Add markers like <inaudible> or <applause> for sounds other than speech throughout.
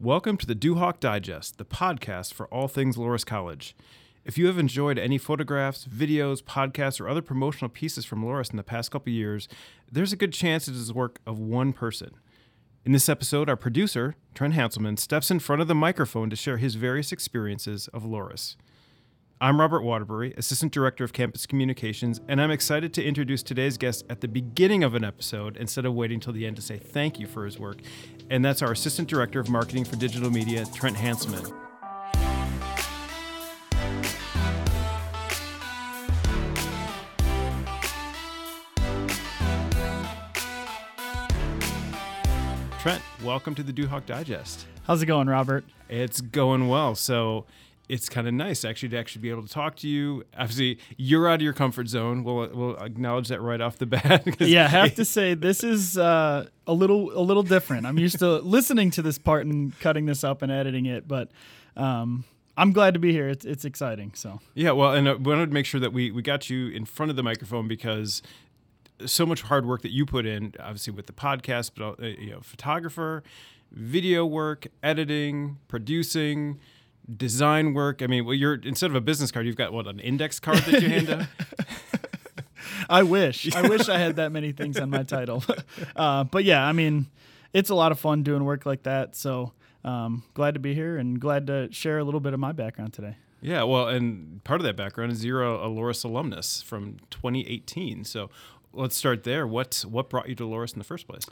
Welcome to the Duhawk Digest, the podcast for all things Loras College. If you have enjoyed any photographs, videos, podcasts, or other promotional pieces from Loras in the past couple years, there's a good chance it is the work of one person. In this episode, our producer, Trent Hanselman, steps in front of the microphone to share his various experiences of Loras. I'm Robert Waterbury, Assistant Director of Campus Communications, and I'm excited to introduce today's guest at the beginning of an episode instead of waiting till the end to say thank you for his work. And that's our Assistant Director of Marketing for Digital Media, Trent Hanselman. Trent, welcome to the Duhawk Digest. How's it going, Robert? It's going well. So it's kind of nice actually to actually be able to talk to you. Obviously, you're out of your comfort zone. We'll we'll acknowledge that right off the <laughs> bat. yeah, I have to say this is uh, a little a little different. I'm used to <laughs> listening to this part and cutting this up and editing it, but. Um, I'm glad to be here. It's, it's exciting. So yeah, well, and I uh, wanted to make sure that we we got you in front of the microphone because so much hard work that you put in, obviously with the podcast, but uh, you know, photographer, video work, editing, producing, design work. I mean, well, you're instead of a business card, you've got what an index card that you hand out. <laughs> I wish. I wish I had that many things on my title. <laughs> Uh, but yeah, I mean, it's a lot of fun doing work like that. So um, glad to be here and glad to share a little bit of my background today. Yeah, well, and part of that background is you're a, a Loras alumnus from 2018. So let's start there. What what brought you to Loras in the first place?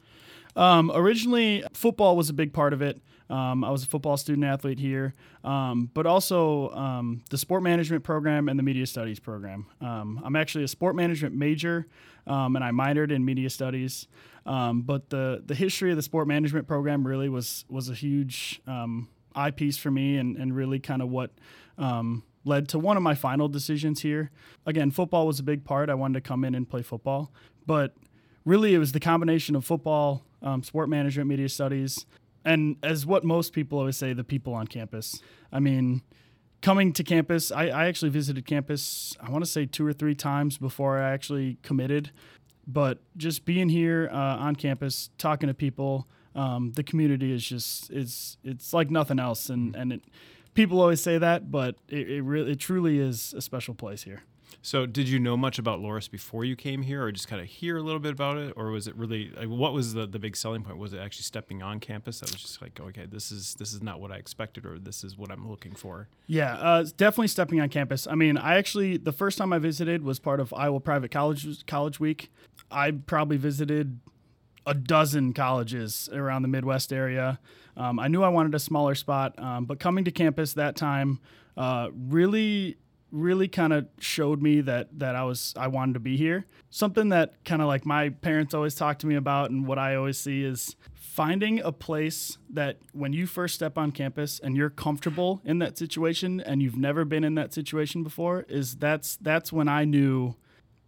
Um, originally, football was a big part of it. Um, I was a football student athlete here, um, but also um, the sport management program and the media studies program. Um, I'm actually a sport management major, um, and I minored in media studies. but the the history of the sport management program really was was a huge eyepiece for me, and and really kind of what led to one of my final decisions here. Again, football was a big part. I wanted to come in and play football, but really it was the combination of football, um, sport management, media studies, and as what most people always say, the people on campus. I mean, coming to campus, I, I actually visited campus, I want to say two or three times before I actually committed. But just being here uh, on campus, talking to people, um, the community is just it's it's like nothing else, and and it, people always say that, but it, it really it truly is a special place here. So, did you know much about Loras before you came here, or just kind of hear a little bit about it, or was it really like, what was the, the big selling point? Was it actually stepping on campus that was just like, okay, this is this is not what I expected, or this is what I'm looking for? Yeah, uh, definitely stepping on campus. I mean, I actually the first time I visited was part of Iowa Private College College Week. I probably visited a dozen colleges around the Midwest area. Um, I knew I wanted a smaller spot, um, but coming to campus that time uh, really really kind of showed me that that I was I wanted to be here. Something that kind of like my parents always talk to me about and what I always see is finding a place that when you first step on campus and you're comfortable in that situation and you've never been in that situation before is that's that's when I knew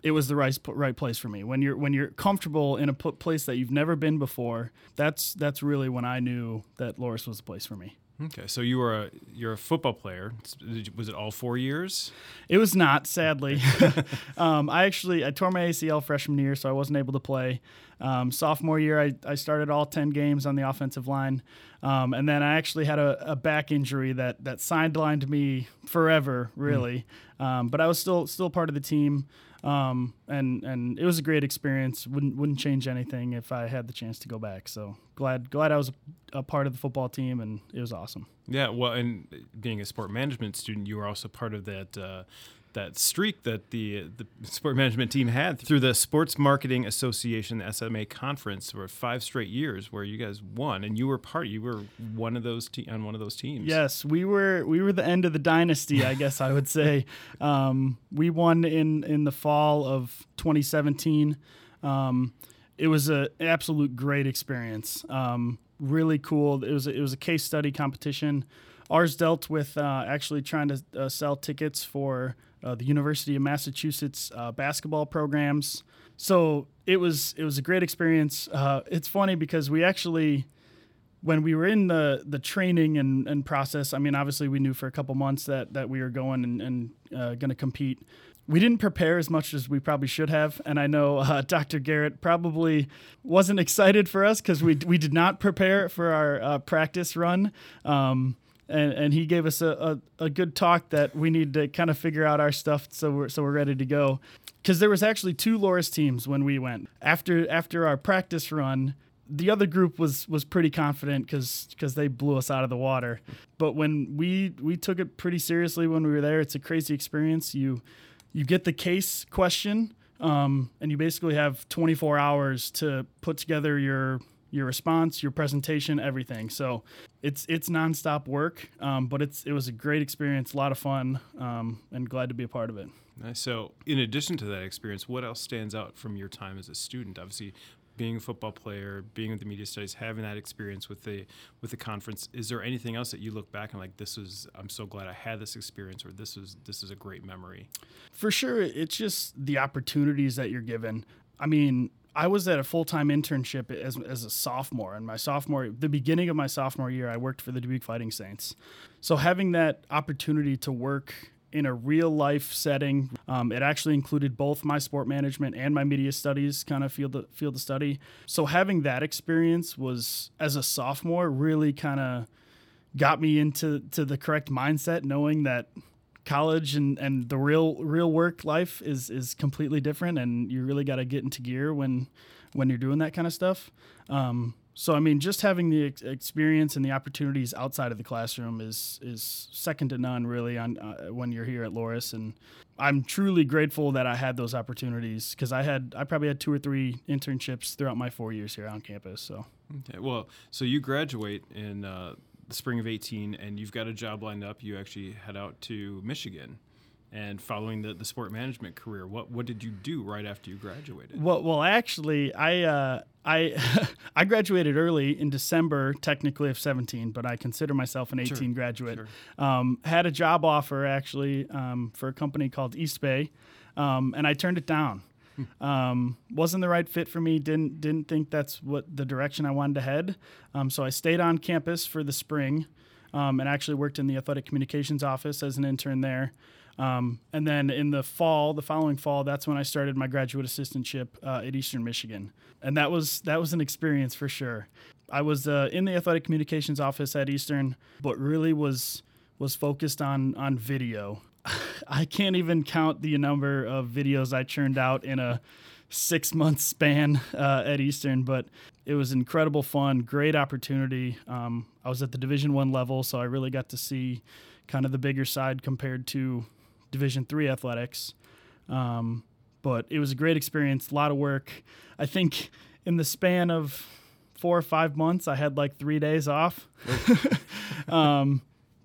it was the right right place for me. When you're when you're comfortable in a place that you've never been before, that's that's really when I knew that Loras was the place for me. Okay, so you were a you're a football player. Was it all four years? It was not, sadly. <laughs> um, I actually I tore my ACL freshman year, so I wasn't able to play. Um, sophomore year, I, I started all ten games on the offensive line, um, and then I actually had a, a, back injury that that sidelined me forever, really. Mm. but I was still still part of the team. Um, and and it was a great experience. wouldn't wouldn't change anything if I had the chance to go back. So glad glad I was a, a part of the football team, and it was awesome. Yeah, well, and being a sport management student, you were also part of that uh, that streak that the the sport management team had through the Sports Marketing Association SMA conference for five straight years where you guys won and you were part you were one of those te- on one of those teams. Yes, we were we were the end of the dynasty, I guess I would say. <laughs> Um, we won in in the fall of 2017. Um, it was an absolute great experience. Um, really cool. It was a, it was a case study competition. Ours dealt with uh, actually trying to uh, sell tickets for uh, the University of Massachusetts uh, basketball programs. So it was it was a great experience. Uh, it's funny because we actually, when we were in the the training and, and process, I mean, obviously we knew for a couple months that that we were going and, and uh, going to compete. we didn't prepare as much as we probably should have, and I know <laughs> Dr. Garrett probably wasn't excited for us because we we did not prepare for our practice run. Um, and, and he gave us a, a, a, good talk that we need to kind of figure out our stuff so we're so we're ready to go. Because there was actually two Loras teams when we went after after our practice run the other group was was pretty confident because because they blew us out of the water. But when we we took it pretty seriously when we were there, it's a crazy experience. You you get the case question, um, and you basically have 24 hours to put together your your response, your presentation, everything. So it's it's nonstop work, um, but it's it was a great experience, a lot of fun, um, and glad to be a part of it. Nice. So, in addition to that experience, what else stands out from your time as a student? Obviously, being a football player, being with the media studies, having that experience with the with the conference, is there anything else that you look back and like this was I'm so glad I had this experience or this was this is a great memory? For sure, it's just the opportunities that you're given. I mean, I was at a full time internship as, as a sophomore, and my sophomore, the beginning of my sophomore year, I worked for the Dubuque Fighting Saints. So having that opportunity to work in a real life setting. Um, it actually included both my sport management and my media studies kind of field of, field of study. So having that experience was as a sophomore really kind of got me into to the correct mindset, knowing that college and, and the real real work life is is completely different, and you really got to get into gear when when you're doing that kind of stuff. Um, so I mean, just having the ex- experience and the opportunities outside of the classroom is is second to none, really, on uh, when you're here at Loras. And I'm truly grateful that I had those opportunities because I had I probably had two or three internships throughout my four years here on campus. So, okay, well, so you graduate in uh, the spring of 18, and you've got a job lined up. You actually head out to Michigan and following the, the sport management career what what did you do right after you graduated well well actually i uh, i <laughs> i graduated early in december technically of 17 but i consider myself an 18 sure. graduate sure. Um, had a job offer actually um, for a company called Eastbay um, and i turned it down. <laughs> um, wasn't the right fit for me didn't didn't think that's what the direction i wanted to head um, so i stayed on campus for the spring um, and actually worked in the athletic communications office as an intern there um, and then in the fall, the following fall, that's when I started my graduate assistantship uh, at Eastern Michigan, and that was that was an experience for sure. I was uh, in the athletic communications office at Eastern, but really was was focused on on video. I can't even count the number of videos I churned out in a six month span uh, at Eastern, but it was incredible fun, great opportunity. Um, I was at the Division One level, so I really got to see kind of the bigger side compared to Division three athletics. Um, but it was a great experience, a lot of work. I think in the span of four or five months, I had like three days off. <laughs> um,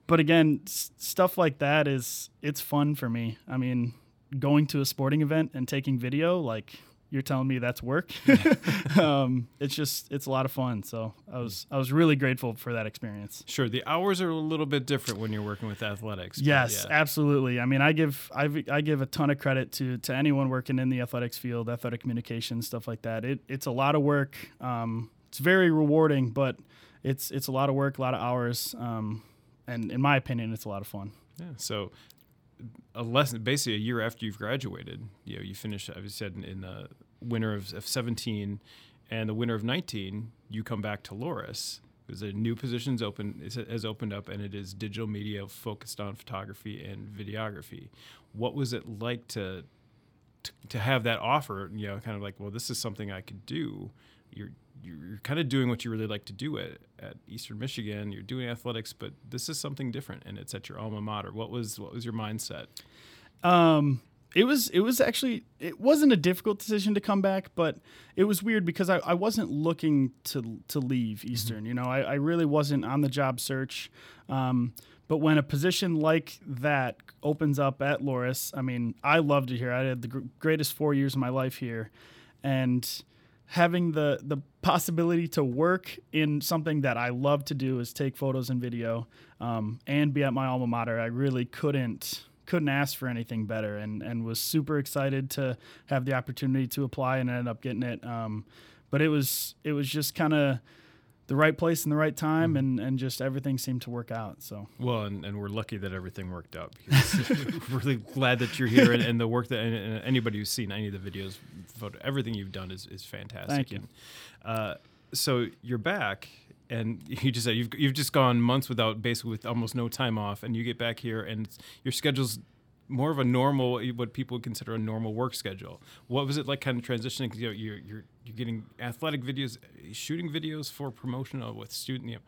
but again, s- stuff like that is it's fun for me. I mean, going to a sporting event and taking video, like you're telling me that's work. <laughs> um, it's just it's a lot of fun. So I was I was really grateful for that experience. Sure, the hours are a little bit different when you're working with athletics. Yes, yeah. absolutely. I mean, I give I, I give a ton of credit to to anyone working in the athletics field, athletic communication, stuff like that. It it's a lot of work. Um, it's very rewarding, but it's it's a lot of work, a lot of hours. Um, and in my opinion, it's a lot of fun. Yeah. So a lesson basically a year after you've graduated you know you finish as you said in, in the winter of, of 17 and the winter of 19 you come back to Loras there's a new positions open has opened up and it is digital media focused on photography and videography what was it like to to, to have that offer you know kind of like well this is something i could do you're you're kind of doing what you really like to do at, at Eastern Michigan. You're doing athletics, but this is something different, and it's at your alma mater. What was what was your mindset? Um, it was it was actually it wasn't a difficult decision to come back, but it was weird because I, I wasn't looking to to leave mm-hmm. Eastern. Mm-hmm. You know, I, I really wasn't on the job search. Um, but when a position like that opens up at Loras, I mean, I loved it here. I had the gr- greatest four years of my life here, and having the the possibility to work in something that I love to do is take photos and video, um, and be at my alma mater. I really couldn't couldn't ask for anything better, and and was super excited to have the opportunity to apply and ended up getting it. Um, but it was it was just kind of the right place in the right time, mm-hmm. and and just everything seemed to work out. So well, and, and we're lucky that everything worked out. Because <laughs> we're really glad that you're here, and, and the work that and, and anybody who's seen any of the videos, photo, everything you've done is is fantastic. Thank you. uh, so you're back, and you just said you've you've just gone months without basically with almost no time off, and you get back here, and your schedule's more of a normal what people would consider a normal work schedule. What was it like kind of transitioning? You know, you're you're you're getting athletic videos, shooting videos for promotion uh, with student. You know,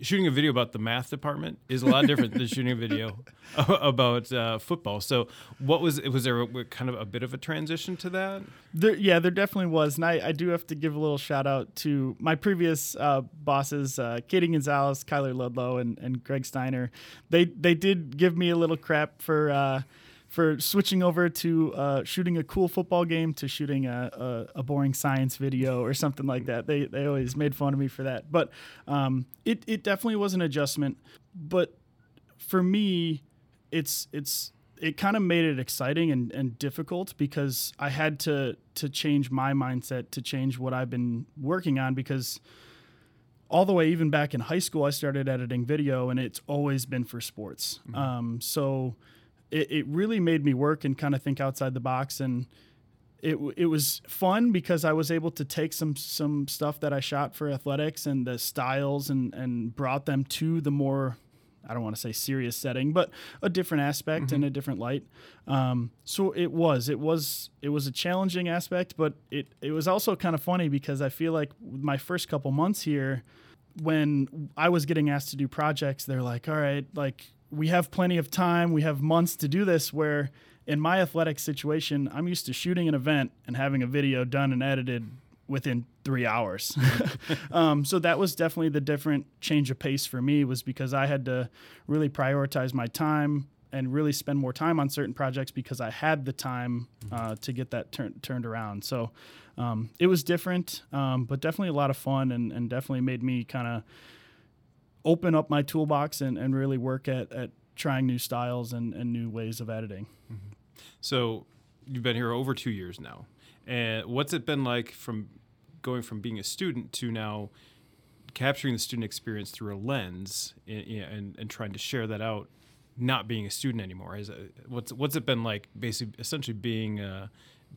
shooting a video about the math department is a lot different than shooting a video <laughs> about uh, football. So, what was it was there a, kind of a bit of a transition to that? There, yeah, there definitely was, and I, I do have to give a little shout out to my previous uh, bosses, uh, Katie Gonzalez, Kyler Ludlow, and, and Greg Steiner. They they did give me a little crap for uh, for switching over to uh, shooting a cool football game to shooting a, a, a, boring science video or something like that. They, they always made fun of me for that. But um, it, it definitely was an adjustment. But for me, it's it's it kind of made it exciting and, and difficult because I had to to change my mindset to change what I've been working on because all the way even back in high school I started editing video and it's always been for sports. Mm-hmm. Um, so it, it really made me work and kind of think outside the box and it, it was fun because I was able to take some some stuff that I shot for athletics and the styles and and brought them to the more I don't want to say serious setting, but a different aspect mm-hmm. and a different light. Um, so it was it was it was a challenging aspect, but it it was also kind of funny because I feel like my first couple months here, when I was getting asked to do projects, they're like, all right, like we have plenty of time. We have months to do this. Where in my athletic situation, I'm used to shooting an event and having a video done and edited within three hours. <laughs> um, so that was definitely the different change of pace for me was because I had to really prioritize my time and really spend more time on certain projects because I had the time uh, to get that tur- turned around. So um, it was different, um, but definitely a lot of fun and, and definitely made me kind of open up my toolbox and, and really work at, at trying new styles and, and new ways of editing. Mm-hmm. So you've been here over two years now. And what's it been like from going from being a student to now capturing the student experience through a lens and, and, and trying to share that out, not being a student anymore? Is it, what's, what's it been like basically essentially being uh,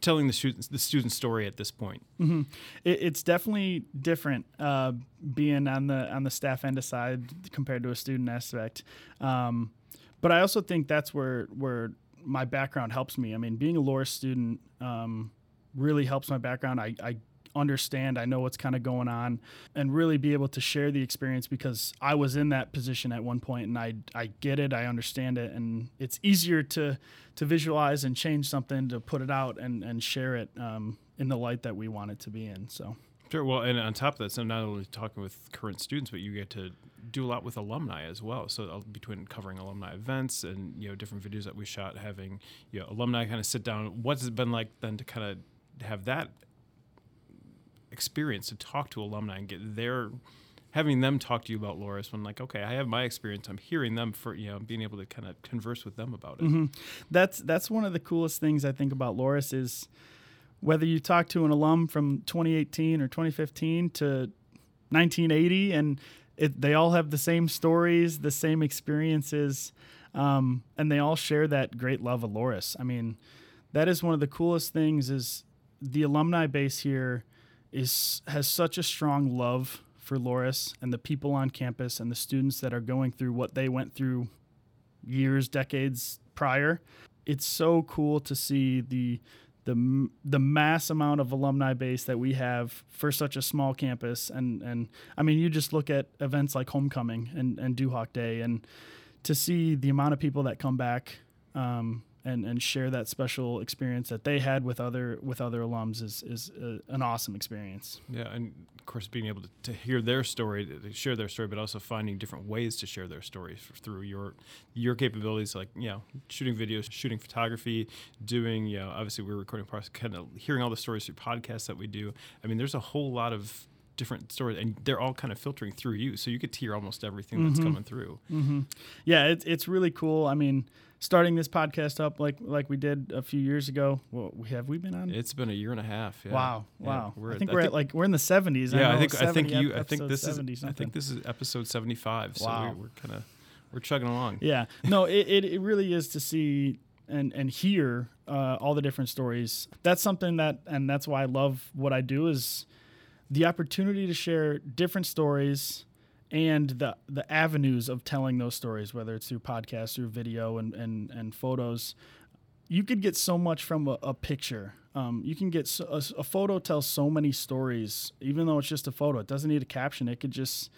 telling the students the student story at this point? Mm-hmm. It, it's definitely different uh, being on the on the staff end side compared to a student aspect. Um, but I also think that's where where my background helps me. I mean, being a law student um, really helps my background. I, I understand, I know what's kind of going on, and really be able to share the experience because I was in that position at one point and I, I get it, I understand it, and it's easier to to visualize and change something to put it out and, and share it um, in the light that we want it to be in. So. Sure. Well, and on top of that, so not only talking with current students, but you get to do a lot with alumni as well. So uh, between covering alumni events and you know different videos that we shot, having you know alumni kind of sit down. What's it been like then to kind of have that experience to talk to alumni and get their having them talk to you about Loras when like okay I have my experience I'm hearing them for you know being able to kind of converse with them about it mm-hmm. that's that's one of the coolest things I think about Loras is whether you talk to an alum from 2018 or 2015 to 1980 and it, they all have the same stories the same experiences um, and they all share that great love of Loras. I mean that is one of the coolest things is the alumni base here is has such a strong love for Loras and the people on campus and the students that are going through what they went through years, decades prior. It's so cool to see the the the mass amount of alumni base that we have for such a small campus and and I mean you just look at events like homecoming and and Duhawk Day and to see the amount of people that come back um, and and share that special experience that they had with other with other alums is is a, an awesome experience. Yeah, and of course being able to, to hear their story, to share their story, but also finding different ways to share their stories through your your capabilities, like you know, shooting videos, shooting photography, doing you know, obviously we're recording kind of hearing all the stories through podcasts that we do. I mean, there's a whole lot of different stories, and they're all kind of filtering through you, so you could hear almost everything that's mm-hmm. coming through. Mm-hmm. Yeah, it's it's really cool. I mean, starting this podcast up like like we did a few years ago. Well, have we been on? It's been a year and a half. Yeah. wow, Yeah, wow. I at- think we're at like we're in the seventies. yeah. I know, think I think you. I think this is. 70 I think this is episode seventy-five. So Wow. we, we're kind of we're chugging along. Yeah, <laughs> no, it, it, it really is to see and and hear uh, all the different stories. That's something that, and that's why I love what I do is the opportunity to share different stories and the the avenues of telling those stories, whether it's through podcasts, through video, and and and photos. You could get so much from a, a picture. Um, you can get so, a, a photo tells so many stories, even though it's just a photo. It doesn't need a caption. It could just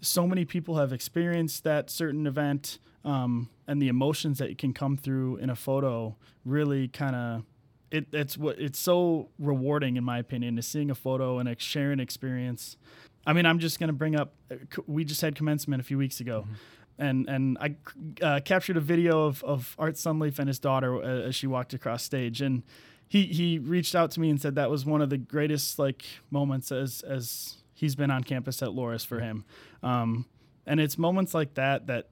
so many people have experienced that certain event um, and the emotions that can come through in a photo really kind of it, it's what it's so rewarding in my opinion is seeing a photo and a sharing experience i mean i'm just going to bring up uh, we just had commencement a few weeks ago and and i uh, captured a video of, of art sunleaf and his daughter uh, as she walked across stage and he he reached out to me and said that was one of the greatest like moments as as he's been on campus at Loras for him. Um, and it's moments like that that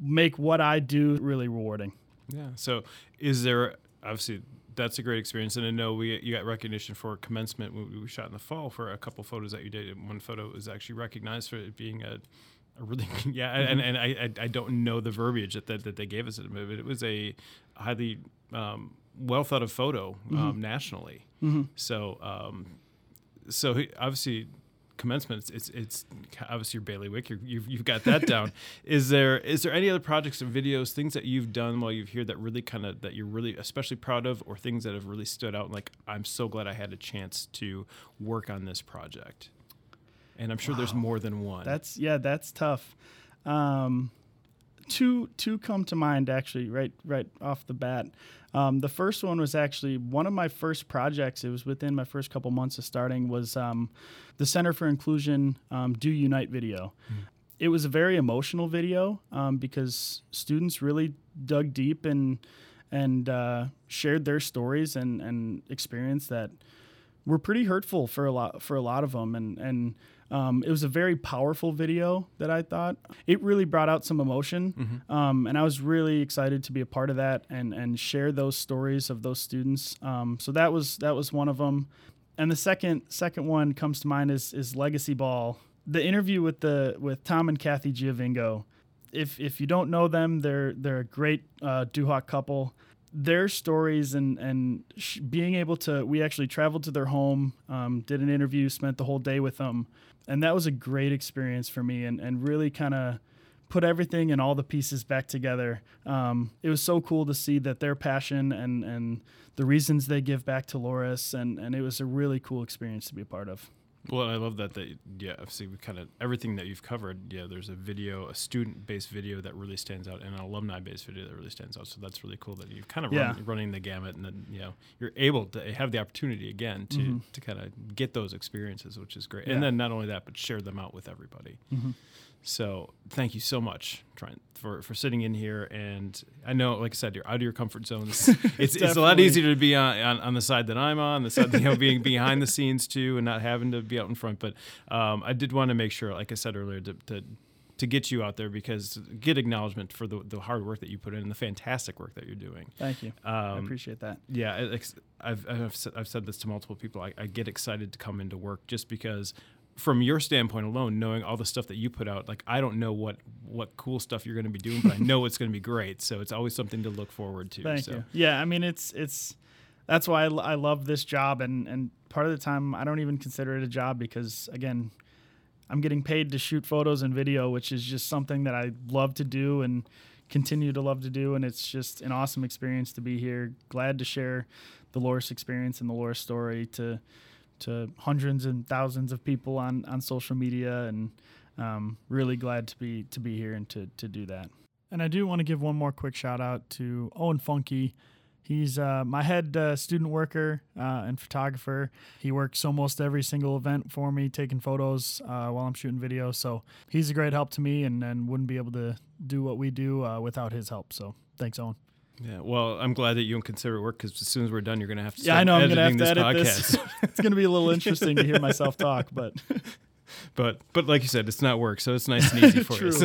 make what I do really rewarding. Yeah. So, is there obviously that's a great experience, and I know we you got recognition for commencement when we shot in the fall for a couple photos that you did. And One photo was actually recognized for it being a, a really <laughs> yeah, and, and I, I don't know the verbiage that that, that they gave us, but it was a highly um, well thought of photo um, nationally. So um, so he- obviously commencement it's, it's it's obviously your bailiwick you're, you've, you've got that down. <laughs> Is there is there any other projects or videos things that you've done while you've here that really kind of that you're really especially proud of or things that have really stood out? Like i'm so glad i had a chance to work on this project. And i'm sure there's more than one. That's yeah, that's tough. Um, two two come to mind actually right right off the bat. Um, the first one was actually one of my first projects. It was within my first couple months of starting. Was um, the Center for Inclusion um, Do Unite video. It was a very emotional video um, because students really dug deep and and uh, shared their stories and and experience that were pretty hurtful for a lot for a lot of them and and um, it was a very powerful video that I thought. It really brought out some emotion. Um, and I was really excited to be a part of that and and share those stories of those students. Um, so that was that was one of them. And the second second one comes to mind is is Legacy Ball. The interview with the with Tom and Kathy Giovingo. If if you don't know them, they're they're a great uh, Duhawk couple. Their stories and and sh- being able to, we actually traveled to their home, um, did an interview, spent the whole day with them, and that was a great experience for me, and and really kind of put everything and all the pieces back together. Um, it was so cool to see that their passion and and the reasons they give back to Loras, and and it was a really cool experience to be a part of. Well i love that that yeah obviously we kind of everything that you've covered. Yeah there's a video a student-based video that really stands out and an alumni-based video that really stands out. So that's really cool that you've kind of Yeah. run, running the gamut and then you know you're able to have the opportunity again to mm-hmm. to kind of get those experiences which is great. Yeah. and then not only that but share them out with everybody mm-hmm. So thank you so much Trent for for sitting in here and I know like I said you're out of your comfort zone. it's <laughs> it's a lot easier to be on, on, on the side that I'm on the side you know being behind the scenes too and not having to be out in front but um, I did want to make sure like I said earlier to, to to get you out there because get acknowledgement for the, the hard work that you put in and the fantastic work that you're doing Thank you. I um, appreciate that. yeah, I, I've, I've, said- I've said this to multiple people. I, I get excited to come into work just because, from your standpoint alone, knowing all the stuff that you put out, like I don't know what what cool stuff you're going to be doing, but I know it's going to be great. So it's always something to look forward to. Thank so. you. Yeah, I mean it's it's that's why I, l- I love this job and and part of the time I don't even consider it a job because again I'm getting paid to shoot photos and video, which is just something that I love to do and continue to love to do and it's just an awesome experience to be here. Glad to share the Loras experience and the Loras story to to hundreds and thousands of people on on social media and um, really glad to be to be here and to to do that. And I do want to give one more quick shout out to Owen Funky. He's uh, my head uh, student worker uh, and photographer. He works almost every single event for me, taking photos uh, while I'm shooting video. So he's a great help to me, and, and wouldn't be able to do what we do uh, without his help. So thanks, Owen. Yeah, well, I'm glad that you don't consider it work because as soon as we're done, you're going to have to. Yeah, I know. I'm gonna have to edit this this. <laughs> it's gonna be a little interesting to hear myself talk, but <laughs> but but like you said, it's not work, so it's nice and easy <laughs> for True. us.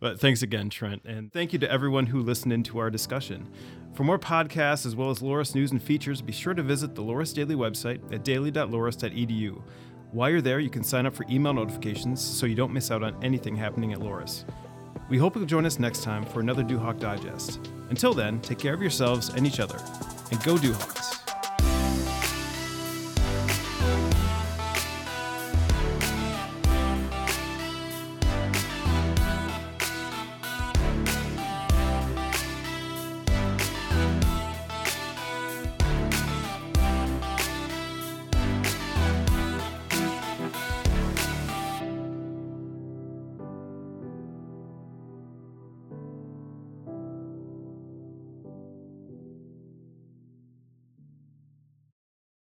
but thanks again, Trent, and thank you to everyone who listened into our discussion. For more podcasts as well as Loras news and features, be sure to visit the Loras Daily website at daily.loras.edu. While you're there, you can sign up for email notifications so you don't miss out on anything happening at Loras. We hope you'll join us next time for another Duhawk Digest. Until then, take care of yourselves and each other, and go Duhawks.